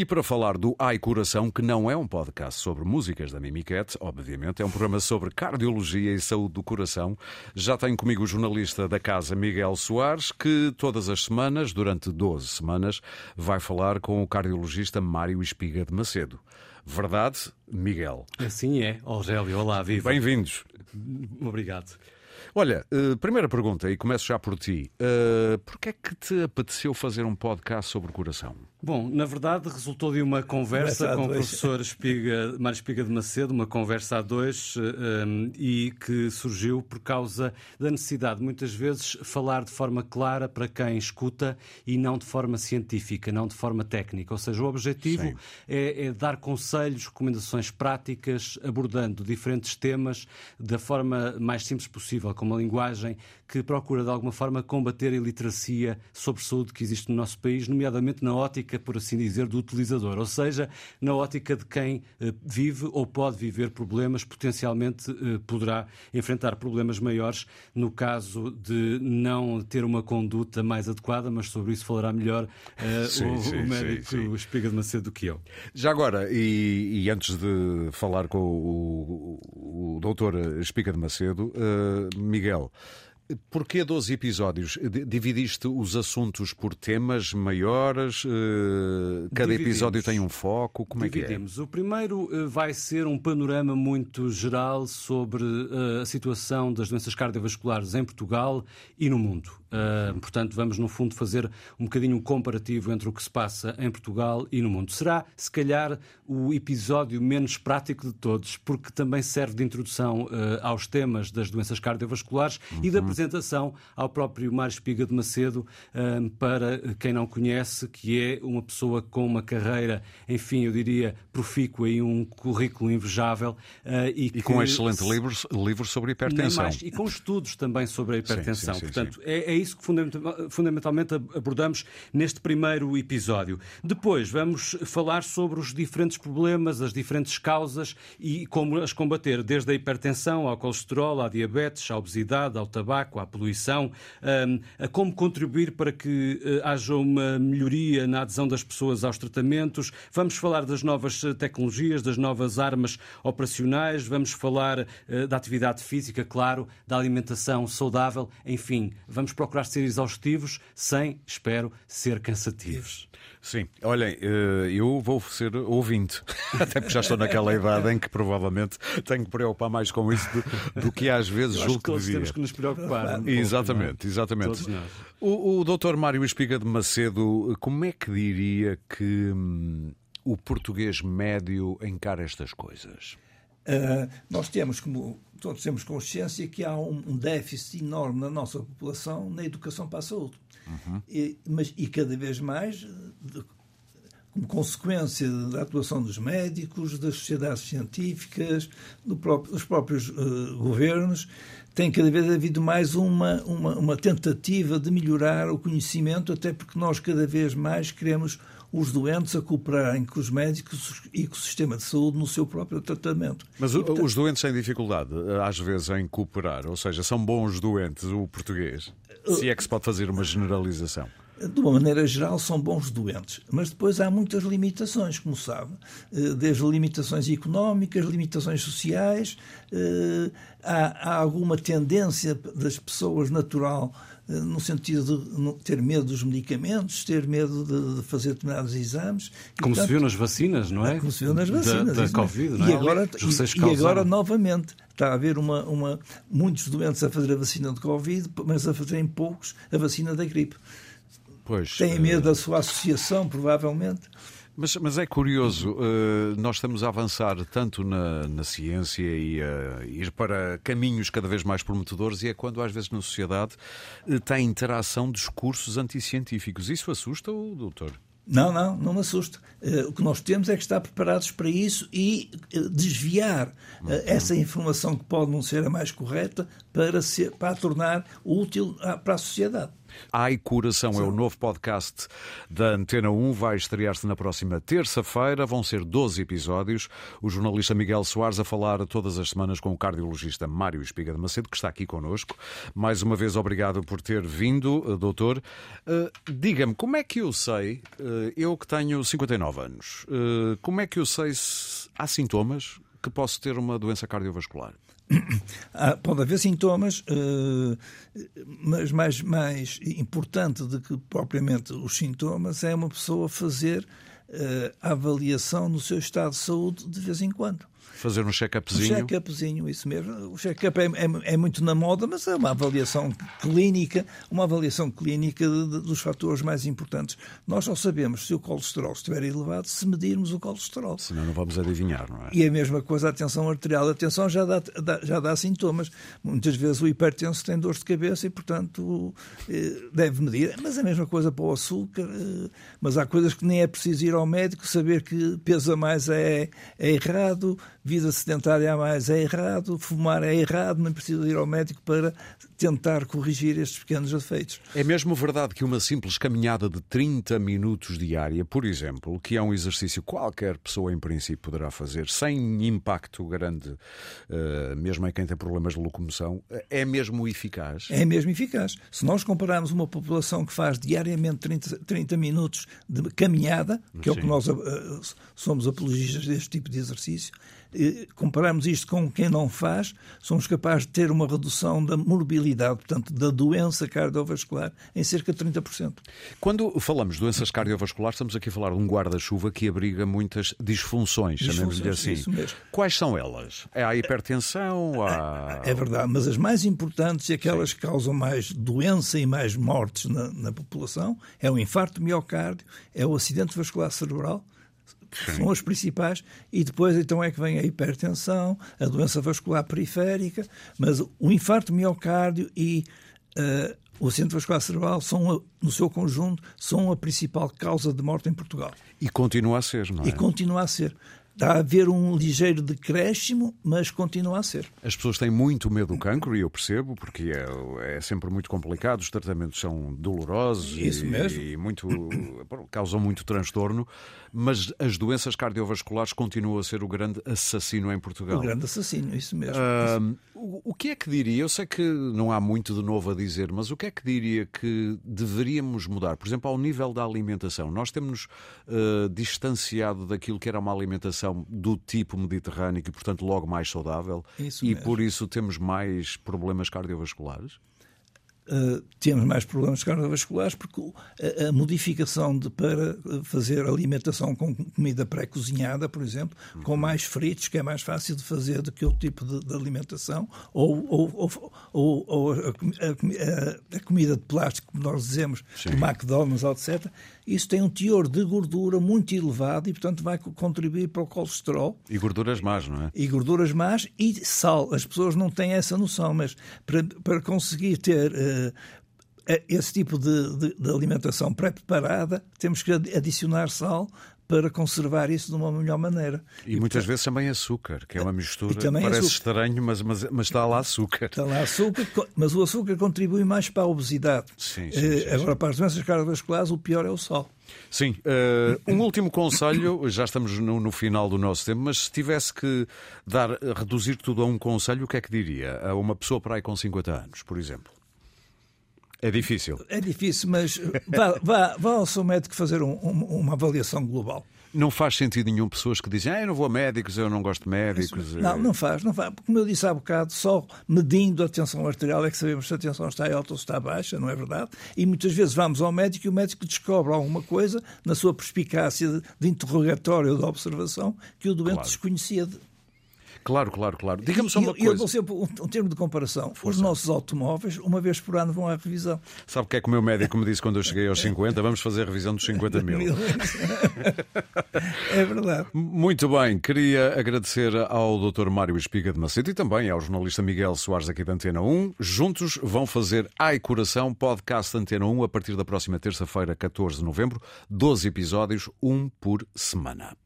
E para falar do Ai Coração, que não é um podcast sobre músicas da Mimiquete, obviamente, é um programa sobre cardiologia e saúde do coração, já tenho comigo o jornalista da casa Miguel Soares, que todas as semanas, durante 12 semanas, vai falar com o cardiologista Mário Espiga de Macedo. Verdade, Miguel? Assim é, Aurélio. Olá, viva. Bem-vindos. Obrigado. Olha, uh, primeira pergunta, e começo já por ti. Uh, Porquê é que te apeteceu fazer um podcast sobre o coração? Bom, na verdade resultou de uma conversa com o professor Espiga, Mário Espiga de Macedo, uma conversa a dois, um, eh, e que surgiu por causa da necessidade, muitas vezes, falar de forma clara para quem escuta e não de forma científica, não de forma técnica. Ou seja, o objetivo é, é, dar conselhos, recomendações práticas, abordando diferentes temas da forma mais simples possível, com uma linguagem que procura, de alguma forma, combater a iliteracia sobre saúde que existe no nosso país, nomeadamente na ótica, por assim dizer, do utilizador, ou seja, na ótica de quem eh, vive ou pode viver problemas, potencialmente eh, poderá enfrentar problemas maiores no caso de não ter uma conduta mais adequada, mas sobre isso falará melhor uh, sim, o, sim, o, médico sim, o Espiga de Macedo do que eu. Já agora, e, e antes de falar com o, o, o doutor Espiga de Macedo, uh, Miguel, Porquê 12 episódios? Dividiste os assuntos por temas maiores? Eh, cada Dividimos. episódio tem um foco? Como Dividimos. é que é? O primeiro eh, vai ser um panorama muito geral sobre eh, a situação das doenças cardiovasculares em Portugal e no mundo. Uh, portanto, vamos, no fundo, fazer um bocadinho um comparativo entre o que se passa em Portugal e no mundo. Será, se calhar, o episódio menos prático de todos, porque também serve de introdução uh, aos temas das doenças cardiovasculares uhum. e de apresentação ao próprio Mário Espiga de Macedo, uh, para quem não conhece, que é uma pessoa com uma carreira, enfim, eu diria, profícua e um currículo invejável. e, e que, com um excelente livro, livro sobre hipertensão. Mais, e com estudos também sobre a hipertensão. Sim, sim, sim, Portanto, é, é isso que fundamentalmente abordamos neste primeiro episódio. Depois vamos falar sobre os diferentes problemas, as diferentes causas e como as combater, desde a hipertensão ao colesterol, à diabetes, à obesidade, ao tabaco, à poluição, hum, a como contribuir para que eh, haja uma melhoria na adesão das pessoas aos tratamentos. Vamos falar das novas eh, tecnologias, das novas armas operacionais, vamos falar eh, da atividade física, claro, da alimentação saudável, enfim, vamos procurar procurar ser exaustivos sem, espero, ser cansativos. Sim, olhem, eh, eu vou ser ouvinte, até porque já estou naquela idade em que provavelmente tenho que preocupar mais com isso do, do que às vezes eu julgo que, que devia. temos que nos preocupar. Um exatamente, pouco, exatamente. O, o doutor Mário Espiga de Macedo, como é que diria que hum, o português médio encara estas coisas? Uh, nós temos como todos temos consciência que há um, um déficit enorme na nossa população na educação para a saúde. Uhum. E, mas, e cada vez mais, de, como consequência da atuação dos médicos, das sociedades científicas, do próprio, dos próprios uh, governos, tem cada vez havido mais uma, uma, uma tentativa de melhorar o conhecimento, até porque nós cada vez mais queremos os doentes a cooperarem com os médicos e com o sistema de saúde no seu próprio tratamento. Mas e, portanto, os doentes têm dificuldade, às vezes, em cooperar, ou seja, são bons doentes, o português, se é que se pode fazer uma generalização de uma maneira geral, são bons doentes. Mas depois há muitas limitações, como sabe, eh, desde limitações económicas, limitações sociais, eh, há, alguma tendência das pessoas natural eh, no sentido de ter medo dos medicamentos, ter medo de, fazer determinados exames. Como portanto, se viu nas vacinas, não é? Como se viu nas vacinas. Da, da Covid, não é? E agora, e, e agora novamente, está a haver uma, uma, muitos doentes a fazer a vacina de Covid, mas a fazerem poucos a vacina da gripe. Pois, Têm medo da sua associação, provavelmente. Mas, mas é curioso, uh, nós estamos a avançar tanto na, na ciência e a ir para caminhos cada vez mais prometedores, e é quando, às vezes, na sociedade uh, tem interação discursos anticientíficos. Isso assusta o doutor? Não, não, não me assusta. Uh, o que nós temos é que estar preparados para isso e uh, desviar uh, uhum. essa informação que pode não ser a mais correta para, ser, para a tornar útil à, para a sociedade. Ai Coração Sim. é o novo podcast da Antena 1, vai estrear-se na próxima terça-feira, vão ser 12 episódios. O jornalista Miguel Soares a falar todas as semanas com o cardiologista Mário Espiga de Macedo, que está aqui connosco. Mais uma vez, obrigado por ter vindo, eh, doutor. Uh, Diga-me, como é que eu sei, uh, eu que tenho 59 anos, uh, como é que eu sei se há sintomas que posso ter uma doença cardiovascular? Ah, pode haver sintomas, eh, mas mais, mais importante do que propriamente os sintomas é uma pessoa fazer eh, a avaliação no seu estado de saúde de vez em quando. Fazer um check-upzinho. Um check-upzinho, isso mesmo. O check-up é, é, é, muito na moda, mas é uma avaliação clínica, uma avaliação clínica de, de, dos fatores mais importantes. Nós só sabemos se o colesterol estiver elevado se medirmos o colesterol. Senão não vamos adivinhar, não é? E a mesma coisa a tensão arterial. A tensão já dá, dá, já dá sintomas. Muitas vezes o hipertenso tem dor de cabeça e, portanto, eh, deve medir. Mas a mesma coisa para o açúcar. Eh, mas há coisas que nem é preciso ir ao médico, saber que pesa mais é, é errado, vida sedentária a mais é errado, fumar é errado, não precisa ir ao médico para tentar corrigir estes pequenos efeitos. É mesmo verdade que uma simples caminhada de 30 minutos diária, por exemplo, que é um exercício qualquer pessoa em princípio poderá fazer, sem impacto grande, uh, mesmo em quem tem problemas de locomoção, é mesmo eficaz? É mesmo eficaz. Se nós compararmos uma população que faz diariamente 30, 30 minutos de caminhada, que Sim. é o que nós uh, somos apologistas deste tipo de exercício, compararmos isto com quem não faz, somos capazes de ter uma redução da morbilidade, portanto, da doença cardiovascular, em cerca de 30%. Quando falamos de doenças cardiovasculares, estamos aqui a falar de um guarda-chuva que abriga muitas disfunções, chamemos-lhe assim. Quais são elas? É a hipertensão? A... É verdade, mas as mais importantes e aquelas Sim. que causam mais doença e mais mortes na, na população é o infarto miocárdio, é o acidente vascular cerebral, Sim. são as principais, e depois então é que vem a hipertensão, a doença vascular periférica, mas o infarto miocárdio e uh, o acidente vascular cerebral são, no seu conjunto, são a principal causa de morte em Portugal. E continua a ser, não é? E continua a ser. Está a haver um ligeiro decréscimo, mas continua a ser. As pessoas têm muito medo do cancro, e eu percebo, porque é, é sempre muito complicado, os tratamentos são dolorosos Isso e, mesmo. e muito, causam muito transtorno, mas as doenças cardiovasculares continuam a ser o grande assassino em Portugal. O grande assassino, isso mesmo. Uh, o, o que é que diria? Eu sei que não há muito de novo a dizer, mas o que é que diria que deveríamos mudar? Por exemplo, ao nível da alimentação. Nós temos uh, distanciado daquilo que era uma alimentação alimentação do tipo mediterrâneo e, portanto, logo mais saudável. Isso e mesmo. por isso temos mais problemas cardiovasculares? Uh, temos mais problemas cardiovasculares porque a, a modificação de, para fazer alimentação com comida pré-cozinhada, por exemplo, uhum. com mais fritos, que é mais fácil de fazer do que outro tipo de, de alimentação, ou, ou, ou, ou a, a, a, comida de plástico, como nós dizemos, Sim. McDonald's, etc., isso tem um teor de gordura muito elevado e, portanto, vai contribuir para o colesterol. E gorduras más, não é? E gorduras más e sal. As pessoas não têm essa noção, mas para, para conseguir ter. Uh, esse tipo de, de, de alimentação pré-preparada, temos que adicionar sal para conservar isso de uma melhor maneira. E, e muitas portanto, vezes também açúcar, que é uma mistura, parece açúcar. estranho, mas, mas, mas, está lá açúcar. Está lá açúcar, mas o açúcar contribui mais para a obesidade. Sim, sim, sim, eh, Agora, para as doenças cardiovasculares, o pior é o sal. Sim. Uh, um último conselho, já estamos no, no, final do nosso tempo, mas se tivesse que dar, reduzir tudo a um conselho, o que é que diria? A uma pessoa para aí com 50 anos, por exemplo? É difícil. É difícil, mas vá, vá, vá ao seu médico fazer um, um, uma avaliação global. Não faz sentido nenhum pessoas que dizem ah, eu não vou a médicos, eu não gosto de médicos. Não, não faz, não faz. Como eu disse há bocado, só medindo a tensão arterial é que sabemos se a tensão está alta ou se está baixa, não é verdade? E muitas vezes vamos ao médico e o médico descobre alguma coisa na sua perspicácia de, de interrogatório ou de observação que o doente claro. desconhecia. De, Claro, claro, claro. Diga-me só uma coisa. Eu vou ser um, um termo de comparação. Força. Os nossos automóveis, uma vez por ano, vão à revisão. Sabe o que é que o meu médico me disse quando eu cheguei aos 50? Vamos fazer a revisão dos 50 mil. é verdade. Muito bem. Queria agradecer ao Dr. Mário Espiga de Macedo e também ao jornalista Miguel Soares aqui da Antena 1. Juntos vão fazer Ai Coração, podcast Antena 1, a partir da próxima terça-feira, 14 de novembro. 12 episódios, um por semana.